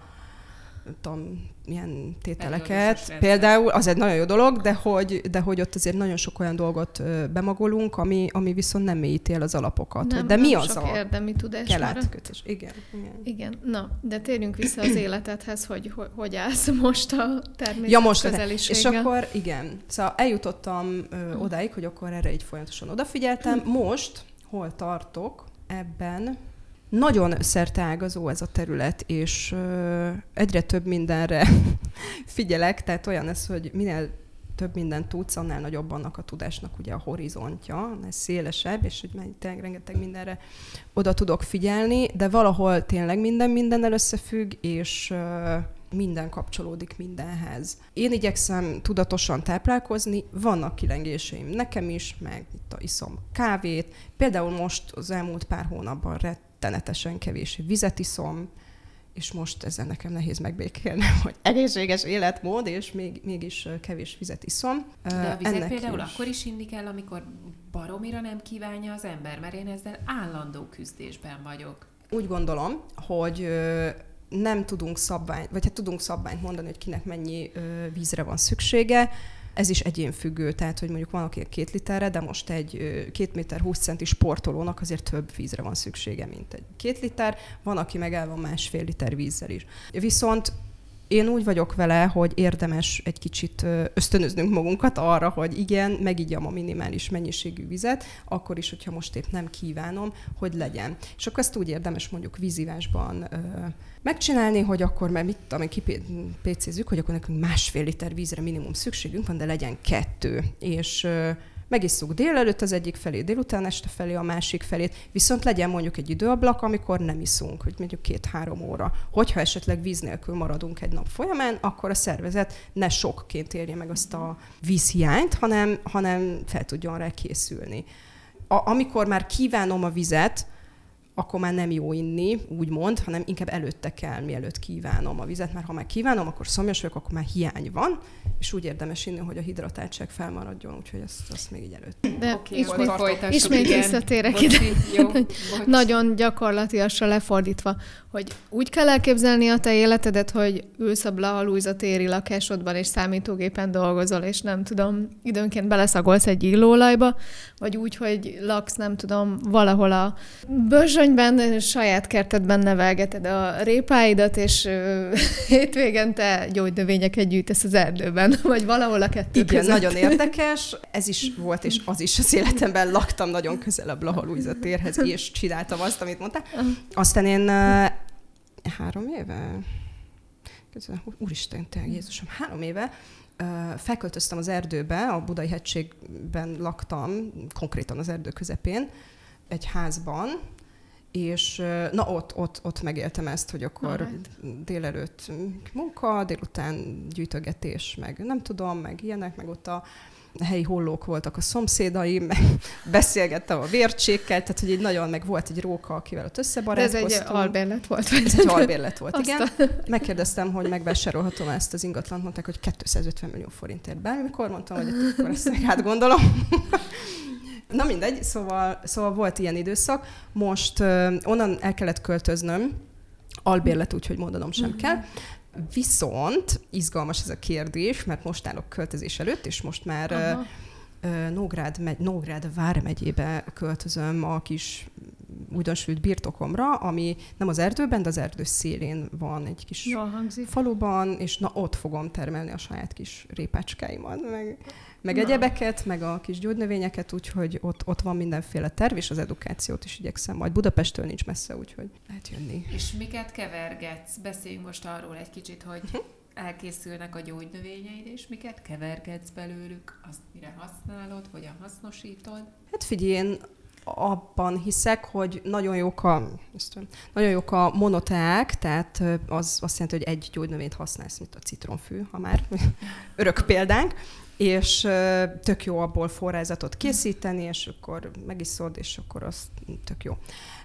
tudom, milyen tételeket. Például az egy nagyon jó dolog, de hogy, de hogy ott azért nagyon sok olyan dolgot bemagolunk, ami, ami viszont nem mélyíti el az alapokat. Nem, de nem mi az sok a érdemi tudás keletkötés? Igen, igen. Igen. Na, de térjünk vissza az életedhez, hogy hogy, hogy állsz most a természet ja, most És akkor igen. Szóval eljutottam ö, odáig, hogy akkor erre így folyamatosan odafigyeltem. Most hol tartok ebben, nagyon szerteágazó ez a terület, és egyre több mindenre figyelek, tehát olyan ez, hogy minél több mindent tudsz, annál nagyobb annak a tudásnak ugye a horizontja, ez szélesebb, és hogy tényleg rengeteg mindenre oda tudok figyelni, de valahol tényleg minden mindennel összefügg, és minden kapcsolódik mindenhez. Én igyekszem tudatosan táplálkozni, vannak kilengéseim nekem is, meg itt iszom kávét. Például most az elmúlt pár hónapban rettenetesen kevés vizet iszom, és most ezzel nekem nehéz megbékélni, hogy egészséges életmód, és még, mégis kevés vizet iszom. De a vizet Ennek például is. akkor is inni kell, amikor baromira nem kívánja az ember, mert én ezzel állandó küzdésben vagyok. Úgy gondolom, hogy nem tudunk szabványt, vagy hát tudunk szabványt mondani, hogy kinek mennyi vízre van szüksége, ez is egyénfüggő, tehát hogy mondjuk van, aki két literre, de most egy két méter 20 centi sportolónak azért több vízre van szüksége, mint egy két liter, van, aki meg el van másfél liter vízzel is. Viszont én úgy vagyok vele, hogy érdemes egy kicsit ösztönöznünk magunkat arra, hogy igen, megígyam a minimális mennyiségű vizet, akkor is, hogyha most épp nem kívánom, hogy legyen. És akkor ezt úgy érdemes mondjuk vízívásban megcsinálni, hogy akkor, mert mit tudom, kipécézzük, hogy akkor nekünk másfél liter vízre minimum szükségünk van, de legyen kettő. És megisszuk délelőtt az egyik felé, délután este felé a másik felét, viszont legyen mondjuk egy időablak, amikor nem iszunk, hogy mondjuk két-három óra. Hogyha esetleg víz nélkül maradunk egy nap folyamán, akkor a szervezet ne sokként érje meg azt a vízhiányt, hanem, hanem fel tudjon rá készülni. A, amikor már kívánom a vizet, akkor már nem jó inni, úgymond, hanem inkább előtte kell, mielőtt kívánom a vizet, mert ha már kívánom, akkor szomjas vagyok, akkor már hiány van, és úgy érdemes inni, hogy a hidratáltság felmaradjon, úgyhogy ezt, azt még így előtt. De okay, ismét, ismét visszatérek ide. Jó, Nagyon gyakorlatilag lefordítva, hogy úgy kell elképzelni a te életedet, hogy ülsz a Blaha Luisa téri lakásodban, és számítógépen dolgozol, és nem tudom, időnként beleszagolsz egy illóolajba, vagy úgy, hogy laksz, nem tudom, valahol a bőzsönyben, saját kertedben nevelgeted a répáidat, és hétvégente gyógynövényeket gyűjtesz az erdőben, vagy valahol a kettő Igen, között. nagyon érdekes. Ez is volt, és az is az életemben laktam nagyon közel a Blaha Luisa térhez, és csináltam azt, amit mondtál. Aztán én három éve, úristen, te Jézusom, három éve felköltöztem az erdőbe, a Budai hegységben laktam, konkrétan az erdő közepén, egy házban, és na ott, ott, ott megéltem ezt, hogy akkor right. délelőtt munka, délután gyűjtögetés, meg nem tudom, meg ilyenek, meg ott a helyi hollók voltak a szomszédaim, meg beszélgettem a vércsékkel, tehát hogy egy nagyon, meg volt egy róka, akivel ott összebarátkoztunk. ez egy albérlet volt? Vagy? Ez egy albérlet volt, igen. Megkérdeztem, hogy megvásárolhatom ezt az ingatlant, mondták, hogy 250 millió forintért bármikor, mondtam, hogy akkor ezt meg átgondolom. Na mindegy, szóval, szóval volt ilyen időszak. Most uh, onnan el kellett költöznöm, albérlet, úgyhogy mondanom sem mm-hmm. kell. Viszont izgalmas ez a kérdés, mert most állok költözés előtt, és most már Aha. Nógrád, megy, Nógrád vármegyébe költözöm a kis újdonsült birtokomra, ami nem az erdőben, de az erdő szélén van egy kis faluban, és na ott fogom termelni a saját kis répácskáimat, meg, meg Na. egyebeket, meg a kis gyógynövényeket, úgyhogy ott, ott van mindenféle terv, és az edukációt is igyekszem. Majd Budapesttől nincs messze, úgyhogy lehet jönni. És miket kevergetsz? Beszéljünk most arról egy kicsit, hogy elkészülnek a gyógynövényeid, és miket kevergetsz belőlük, azt mire használod, hogyan hasznosítod. Hát figyelj, én abban hiszek, hogy nagyon jók a, tudom, nagyon jók a monoteák, tehát az azt jelenti, hogy egy gyógynövényt használsz, mint a citromfű, ha már örök példánk, és tök jó abból forrázatot készíteni, és akkor megiszod, és akkor az tök jó.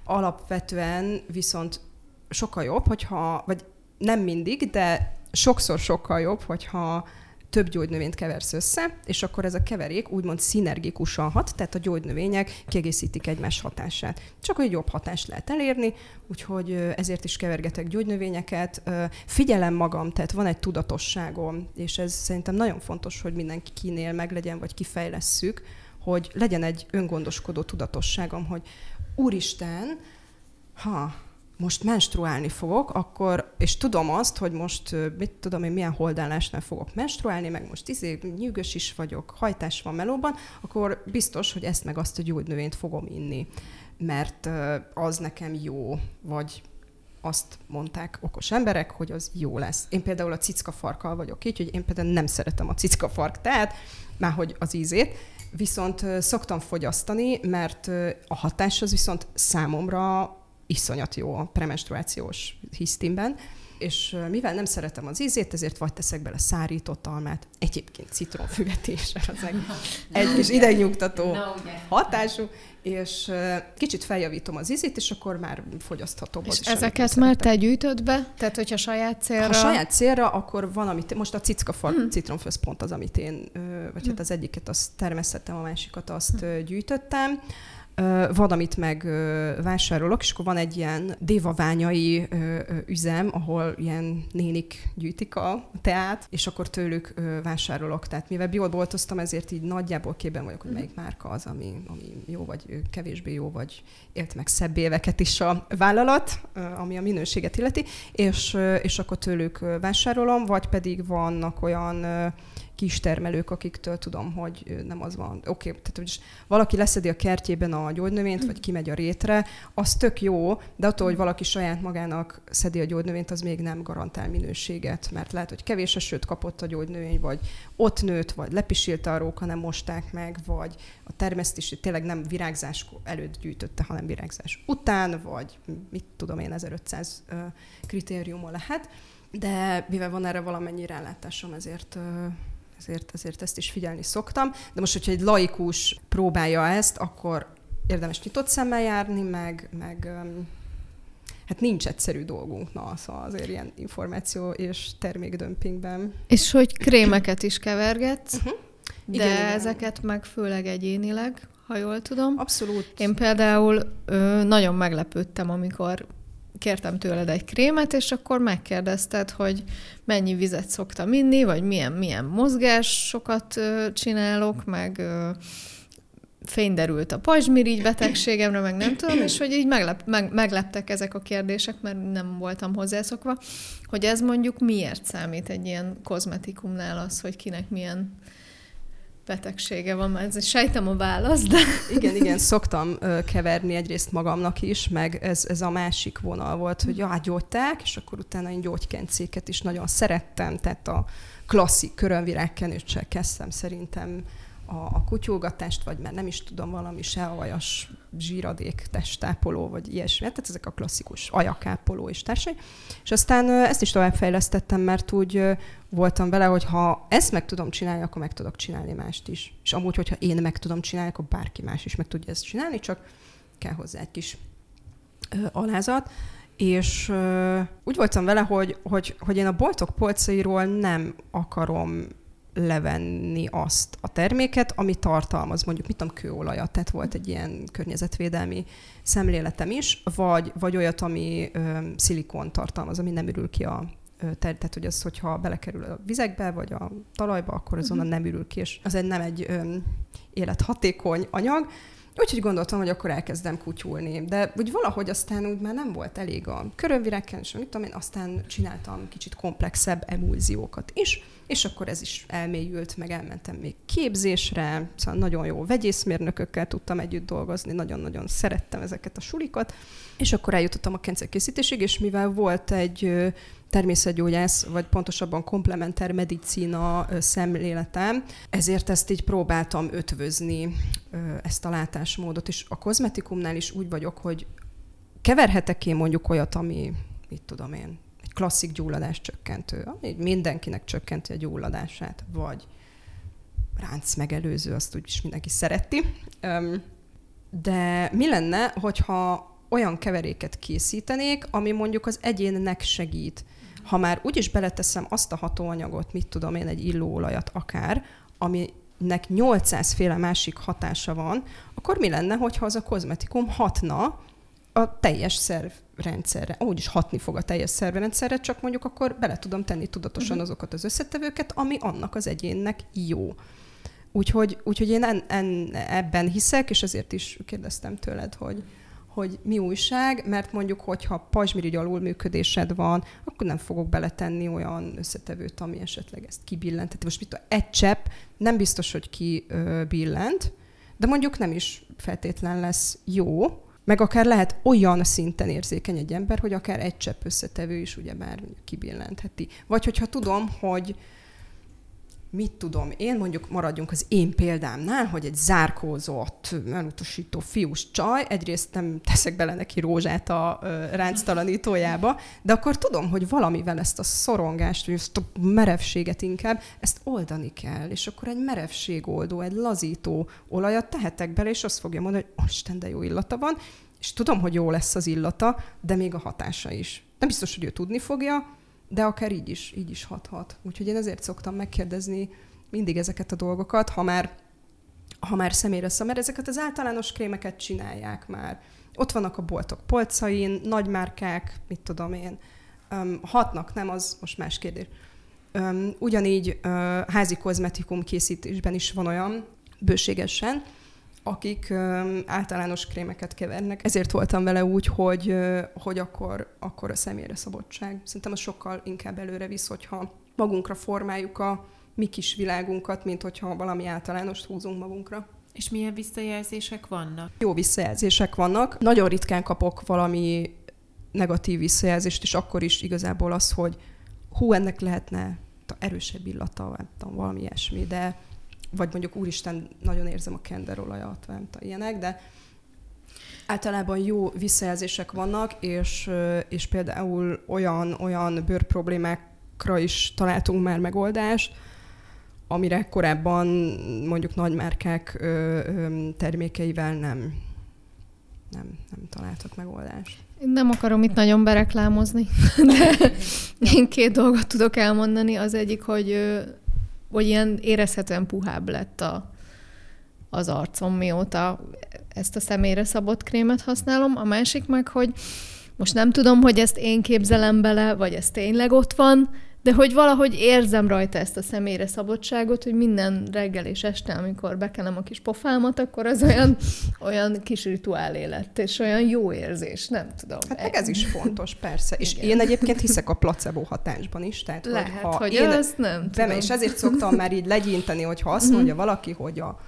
Alapvetően viszont sokkal jobb, hogyha, vagy nem mindig, de sokszor sokkal jobb, hogyha több gyógynövényt keversz össze, és akkor ez a keverék úgymond szinergikusan hat, tehát a gyógynövények kiegészítik egymás hatását. Csak hogy jobb hatást lehet elérni, úgyhogy ezért is kevergetek gyógynövényeket. Figyelem magam, tehát van egy tudatosságom, és ez szerintem nagyon fontos, hogy mindenkinél meglegyen, vagy kifejlesszük, hogy legyen egy öngondoskodó tudatosságom, hogy úristen, ha most menstruálni fogok, akkor, és tudom azt, hogy most, mit tudom én, milyen holdálásnál fogok menstruálni, meg most izé, nyűgös is vagyok, hajtás van melóban, akkor biztos, hogy ezt meg azt a gyógynövényt fogom inni, mert az nekem jó, vagy azt mondták okos emberek, hogy az jó lesz. Én például a cickafarkkal vagyok így, hogy én például nem szeretem a cickafark teát, már hogy az ízét, viszont szoktam fogyasztani, mert a hatás az viszont számomra iszonyat jó a premenstruációs hisztimben, és mivel nem szeretem az ízét, ezért vagy teszek bele szárított almát, egyébként citronfüvet is, az egy, egy kis idegnyugtató hatású, és kicsit feljavítom az ízét, és akkor már fogyaszthatom. És ezeket már te gyűjtöd be? Tehát, hogyha saját célra... Ha saját célra, akkor van, amit most a cickafar Mhm. mm. citromfőz pont az, amit én, vagy hát az egyiket azt termesztettem, a másikat azt ö, gyűjtöttem. Ö, Van, amit meg ö, vásárolok, és akkor van egy ilyen dévaványai üzem, ahol ilyen nénik gyűjtik a teát, és akkor tőlük vásárolok. Tehát mivel bioboltoztam, ezért így nagyjából képben vagyok, hogy melyik márka az, ami, ami jó, vagy kevésbé jó, vagy élt meg szebb éveket is a vállalat, ami a minőséget illeti, és, és akkor tőlük vásárolom, vagy pedig vannak olyan ö, kis termelők, akiktől tudom, hogy nem az van. Oké, okay, tehát hogy valaki leszedi a kertjében a gyógynövényt, vagy kimegy a rétre, az tök jó, de attól, hogy valaki saját magának szedi a gyógynövényt, az még nem garantál minőséget, mert lehet, hogy kevés esőt kapott a gyógynövény, vagy ott nőtt, vagy lepisilte a róka, nem mosták meg, vagy a termesztési tényleg nem virágzás előtt gyűjtötte, hanem virágzás után, vagy mit tudom én, 1500 ö, kritériuma lehet. De mivel van erre valamennyi rálátásom, ezért ezért, ezért ezt is figyelni szoktam. De most, hogyha egy laikus próbálja ezt, akkor érdemes nyitott szemmel járni, meg, meg hát nincs egyszerű dolgunk, na, szóval azért ilyen információ és termékdömpingben. És hogy krémeket is kevergetsz, Uh-huh. de Igen, igen. ezeket meg főleg egyénileg, ha jól tudom. Abszolút. Én például ö, nagyon meglepődtem, amikor kértem tőled egy krémet, és akkor megkérdezted, hogy mennyi vizet szoktam inni, vagy milyen, milyen mozgásokat csinálok, meg fényderült a pajzsmirigy betegségemre, meg nem tudom, és hogy így meglep, meg, megleptek ezek a kérdések, mert nem voltam hozzászokva, hogy ez mondjuk miért számít egy ilyen kozmetikumnál az, hogy kinek milyen betegsége van, mert ez sejtem a választ, de Igen, igen, szoktam keverni egyrészt magamnak is, meg ez, ez a másik vonal volt, hogy ja, gyógyták, és akkor utána én gyógykencéket is nagyon szerettem, tehát a klasszik körönvirágkenőccsel kezdtem szerintem a, a kutyulgatást, vagy már nem is tudom, valami se aljas zsíradék testápoló, vagy ilyesmi. Tehát ezek a klasszikus ajakápoló és társai. És aztán ezt is továbbfejlesztettem, mert úgy voltam vele, hogy ha ezt meg tudom csinálni, akkor meg tudok csinálni mást is. És amúgy, hogyha én meg tudom csinálni, akkor bárki más is meg tudja ezt csinálni, csak kell hozzá egy kis ö, alázat. És ö, úgy voltam vele, hogy, hogy, hogy én a boltok polcairól nem akarom levenni azt a terméket, ami tartalmaz mondjuk, mit tudom, kőolajat, tehát volt egy ilyen környezetvédelmi szemléletem is, vagy, vagy olyat, ami ö, szilikon tartalmaz, ami nem ürül ki a ter, tehát hogy az, hogyha belekerül a vizekbe, vagy a talajba, akkor az onnan nem ürül ki, és az egy nem egy ö, élethatékony anyag, Úgyhogy gondoltam, hogy akkor elkezdem kutyulni. De úgy valahogy aztán úgy már nem volt elég a körönvirágken, és mit tudom én, aztán csináltam kicsit komplexebb emulziókat is, és akkor ez is elmélyült, meg elmentem még képzésre, szóval nagyon jó vegyészmérnökökkel tudtam együtt dolgozni, nagyon-nagyon szerettem ezeket a sulikat, és akkor eljutottam a készítésig, és mivel volt egy természetgyógyász, vagy pontosabban komplementer medicína szemléletem, ezért ezt így próbáltam ötvözni, ezt a látásmódot, és a kozmetikumnál is úgy vagyok, hogy keverhetek én mondjuk olyat, ami, mit tudom én, klasszik gyulladás csökkentő, ami mindenkinek csökkenti a gyulladását, vagy ránc megelőző, azt úgyis mindenki szereti. De mi lenne, hogyha olyan keveréket készítenék, ami mondjuk az egyénnek segít. Ha már úgyis beleteszem azt a hatóanyagot, mit tudom én, egy illóolajat akár, aminek 800 féle másik hatása van, akkor mi lenne, hogyha az a kozmetikum hatna a teljes szervrendszerre. Úgy is hatni fog a teljes szervrendszerre, csak mondjuk akkor bele tudom tenni tudatosan uh-huh. azokat az összetevőket, ami annak az egyénnek jó. Úgyhogy, úgyhogy én en, en, ebben hiszek, és ezért is kérdeztem tőled, hogy, hogy mi újság, mert mondjuk, hogyha pajzsmirigy alulműködésed van, akkor nem fogok beletenni olyan összetevőt, ami esetleg ezt kibillent. Tehát most mit egy csepp nem biztos, hogy kibillent, de mondjuk nem is feltétlen lesz jó, meg akár lehet olyan szinten érzékeny egy ember, hogy akár egy csepp összetevő is ugyebár kibillentheti. Vagy hogyha tudom, hogy mit tudom én, mondjuk maradjunk az én példámnál, hogy egy zárkózott, elutasító fiús csaj, egyrészt nem teszek bele neki rózsát a ránctalanítójába, de akkor tudom, hogy valamivel ezt a szorongást, vagy ezt a merevséget inkább, ezt oldani kell, és akkor egy merevségoldó, egy lazító olajat tehetek bele, és azt fogja mondani, hogy Isten, de jó illata van, és tudom, hogy jó lesz az illata, de még a hatása is. Nem biztos, hogy ő tudni fogja, de akár így is, így is hathat. Úgyhogy én ezért szoktam megkérdezni mindig ezeket a dolgokat, ha már, ha már személyre szem, mert ezeket az általános krémeket csinálják már. Ott vannak a boltok polcain, nagymárkák, mit tudom én, um, hatnak, nem, az most más kérdés. Um, ugyanígy uh, házi kozmetikum készítésben is van olyan, bőségesen, akik általános krémeket kevernek. Ezért voltam vele úgy, hogy, hogy akkor, akkor a személyre szabadság. Szerintem az sokkal inkább előre visz, hogyha magunkra formáljuk a mi kis világunkat, mint hogyha valami általánost húzunk magunkra. És milyen visszajelzések vannak? Jó visszajelzések vannak. Nagyon ritkán kapok valami negatív visszajelzést, és akkor is igazából az, hogy hú, ennek lehetne erősebb illata, vagy valami ilyesmi, de vagy mondjuk úristen, nagyon érzem a kenderolajat, nem ilyenek, de általában jó visszajelzések vannak, és, és például olyan, olyan bőrproblémákra is találtunk már megoldást, amire korábban mondjuk nagymárkák termékeivel nem, nem, nem találtak megoldást. Én nem akarom itt nagyon bereklámozni, de én két dolgot tudok elmondani. Az egyik, hogy hogy ilyen érezhetően puhább lett a, az arcom, mióta ezt a személyre szabott krémet használom. A másik meg, hogy most nem tudom, hogy ezt én képzelem bele, vagy ez tényleg ott van, de hogy valahogy érzem rajta ezt a személyre szabadságot, hogy minden reggel és este, amikor bekenem a kis pofámat, akkor az olyan, olyan kis rituálé lett, és olyan jó érzés, nem tudom. Hát meg ez is fontos, persze. És Igen. én egyébként hiszek a placebo hatásban is. Tehát, Lehet, hogy, ha hogy én azt nem tudom. És ezért szoktam már így legyinteni, hogyha azt mhm. mondja valaki, hogy a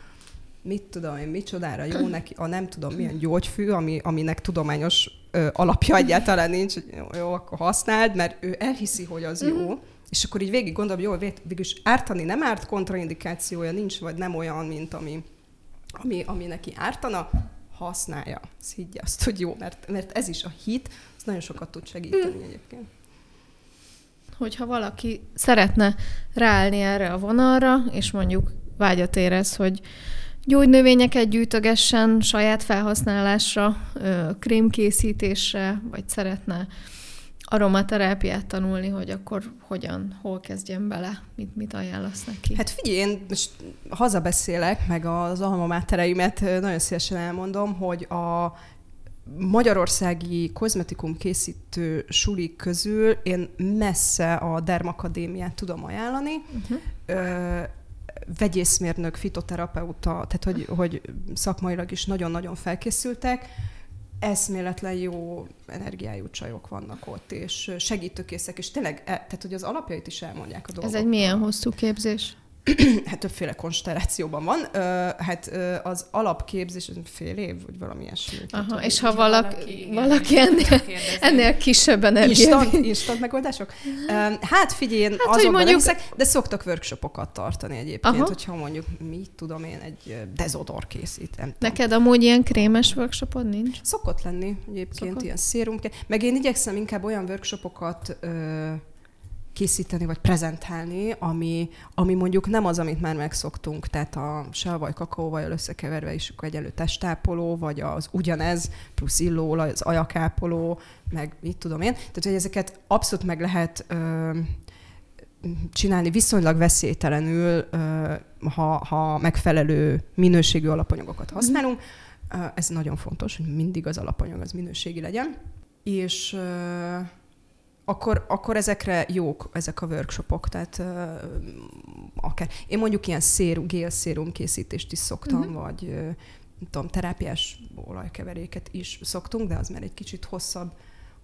mit tudom én, micsodára jó neki, a nem tudom milyen gyógyfű, ami, aminek tudományos ö, alapja egyáltalán nincs, hogy jó, jó, akkor használd, mert ő elhiszi, hogy az jó, mm-hmm. és akkor így végig gondolom, jó, végülis ártani nem árt, kontraindikációja nincs, vagy nem olyan, mint ami, ami, ami neki ártana, használja. Higgye azt, hogy jó, mert, mert ez is a hit, az nagyon sokat tud segíteni mm. egyébként. Hogyha valaki szeretne ráállni erre a vonalra, és mondjuk vágyat érez, hogy gyógynövényeket gyűjtögessen saját felhasználásra, krémkészítésre, vagy szeretne aromaterápiát tanulni, hogy akkor hogyan, hol kezdjen bele, mit, mit ajánlasz neki? Hát figyelj, én most hazabeszélek, meg az alma mátereimet nagyon szívesen elmondom, hogy a magyarországi kozmetikum készítő sulik közül én messze a Dermakadémiát tudom ajánlani. Uh-huh vegyészmérnök, fitoterapeuta, tehát hogy, hogy szakmailag is nagyon-nagyon felkészültek, eszméletlen jó energiájú csajok vannak ott, és segítőkészek, és tényleg, e, tehát hogy az alapjait is elmondják a dolgok. Ez egy milyen hosszú képzés? hát többféle konstellációban van. Ö, hát ö, az alapképzés fél év, vagy valami ilyesmi. Aha, és ha valaki, valaki, ennél, ennél kisebb energia. Instant, instant megoldások? Hát figyelj, én hát, azokban mondjuk... hiszek, de szoktak workshopokat tartani egyébként, Aha. hogyha mondjuk, mit tudom én, egy dezodor készít. Nem Neked amúgy ilyen krémes workshopod nincs? Szokott lenni egyébként, Szokott. ilyen szérum. Meg én igyekszem inkább olyan workshopokat ö, készíteni vagy prezentálni, ami, ami mondjuk nem az, amit már megszoktunk, tehát a vaj kakaóvajjal összekeverve is akkor egyenlő testápoló, vagy az ugyanez plusz illóolaj, az ajakápoló, meg mit tudom én. Tehát, hogy ezeket abszolút meg lehet ö, csinálni viszonylag veszélytelenül, ö, ha, ha megfelelő minőségű alapanyagokat mhm. használunk. Ez nagyon fontos, hogy mindig az alapanyag az minőségi legyen. És ö, akkor, akkor ezekre jók ezek a workshopok, tehát uh, akár. Én mondjuk ilyen szérum, gél-szérum készítést is szoktam, uh-huh. vagy uh, nem tudom, terápiás olajkeveréket is szoktunk, de az már egy kicsit hosszabb,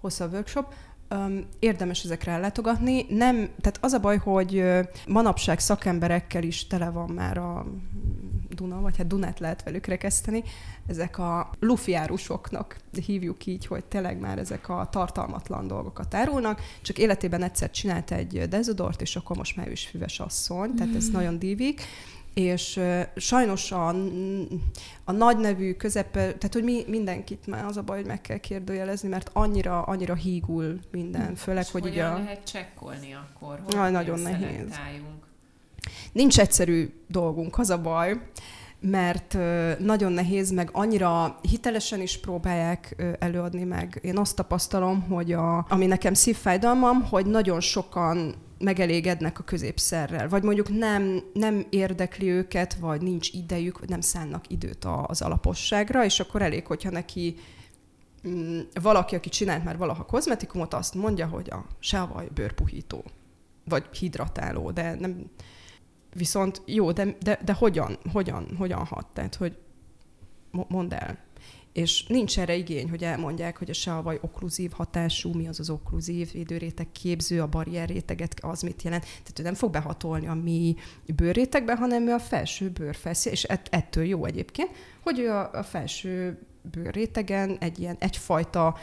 hosszabb workshop. Um, érdemes ezekre ellátogatni. Nem, tehát az a baj, hogy manapság szakemberekkel is tele van már a Duna, vagy hát Dunát lehet velük rekeszteni, ezek a lufiárusoknak hívjuk így, hogy tényleg már ezek a tartalmatlan dolgokat árulnak, csak életében egyszer csinált egy dezodort, és akkor most már ő is füves asszony, tehát ez mm. nagyon dívik és sajnos a, a nagy nevű közepe, tehát hogy mi, mindenkit már az a baj, hogy meg kell kérdőjelezni, mert annyira, annyira hígul minden, főleg, és hogy ugye... a... lehet csekkolni akkor? Hogy nagyon nehéz. Nincs egyszerű dolgunk, az a baj, mert nagyon nehéz, meg annyira hitelesen is próbálják előadni meg. Én azt tapasztalom, hogy a, ami nekem szívfájdalmam, hogy nagyon sokan megelégednek a középszerrel, vagy mondjuk nem, nem érdekli őket, vagy nincs idejük, vagy nem szánnak időt az alaposságra, és akkor elég, hogyha neki mm, valaki, aki csinált már valaha kozmetikumot, azt mondja, hogy a seavaj bőrpuhító, vagy hidratáló, de nem, Viszont jó, de, de, de hogyan, hogyan, hogyan hat? Tehát, hogy mondd el. És nincs erre igény, hogy elmondják, hogy a seavaj okkluzív hatású, mi az az okkluzív védőréteg képző, a barrierréteget, az mit jelent. Tehát ő nem fog behatolni a mi bőrrétegbe, hanem ő a felső bőrfeszély, és ett, ettől jó egyébként, hogy ő a, a felső bőrrétegen egy ilyen egyfajta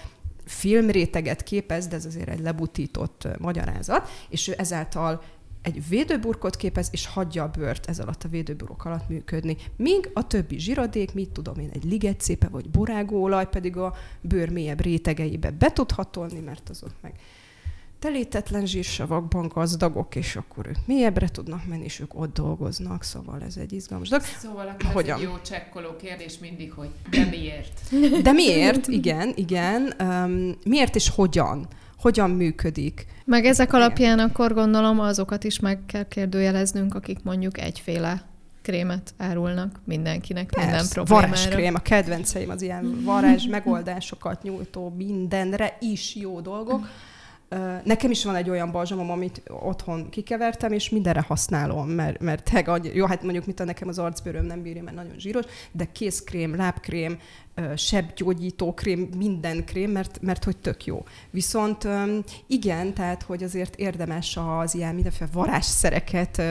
filmréteget képez, de ez azért egy lebutított magyarázat, és ő ezáltal egy védőburkot képez, és hagyja a bőrt ez alatt a védőburok alatt működni. Míg a többi zsiradék, mit tudom én, egy ligetszépe vagy borágóolaj pedig a bőr mélyebb rétegeibe be tud hatolni, mert azok meg telítetlen zsírsavakban gazdagok, és akkor ők mélyebbre tudnak menni, és ők ott dolgoznak, szóval ez egy izgalmas dolog. Szóval akkor Hogyan? ez egy jó csekkoló kérdés mindig, hogy de miért? De miért? Igen, igen. Um, miért és hogyan? Hogyan működik. Meg ezek alapján akkor gondolom azokat is meg kell kérdőjeleznünk, akik mondjuk egyféle krémet árulnak mindenkinek, Persze, minden problémára. varázskrém, a kedvenceim az ilyen varázs megoldásokat nyújtó mindenre is jó dolgok. Nekem is van egy olyan balzsamom, amit otthon kikevertem, és mindenre használom, mert, mert teg, jó, hát mondjuk mit a nekem az arcbőröm nem bírja, mert nagyon zsíros, de kézkrém, lábkrém, sebgyógyító krém, minden krém, mert, mert hogy tök jó. Viszont igen, tehát hogy azért érdemes az ilyen mindenféle varázsszereket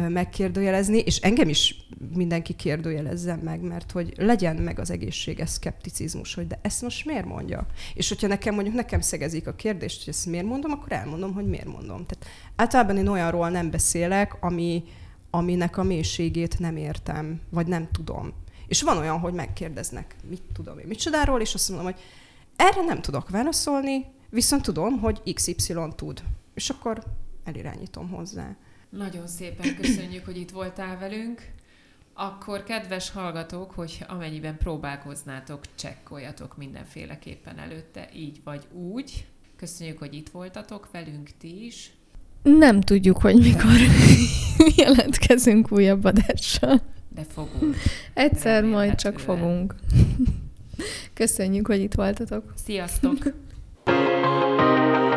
megkérdőjelezni, és engem is mindenki kérdőjelezzen meg, mert hogy legyen meg az egészséges szkepticizmus, hogy de ezt most miért mondja? És hogyha nekem mondjuk nekem szegezik a kérdést, hogy ezt miért mondom, akkor elmondom, hogy miért mondom. Tehát általában én olyanról nem beszélek, ami, aminek a mélységét nem értem, vagy nem tudom. És van olyan, hogy megkérdeznek, mit tudom én, micsodáról, és azt mondom, hogy erre nem tudok válaszolni, viszont tudom, hogy XY tud. És akkor elirányítom hozzá. Nagyon szépen köszönjük, hogy itt voltál velünk. Akkor kedves hallgatók, hogy amennyiben próbálkoznátok, csekkoljatok mindenféleképpen előtte, így vagy úgy. Köszönjük, hogy itt voltatok velünk ti is. Nem tudjuk, hogy mikor jelentkezünk újabb adással. De fogunk. Egyszer majd csak fogunk. Köszönjük, hogy itt voltatok. Sziasztok!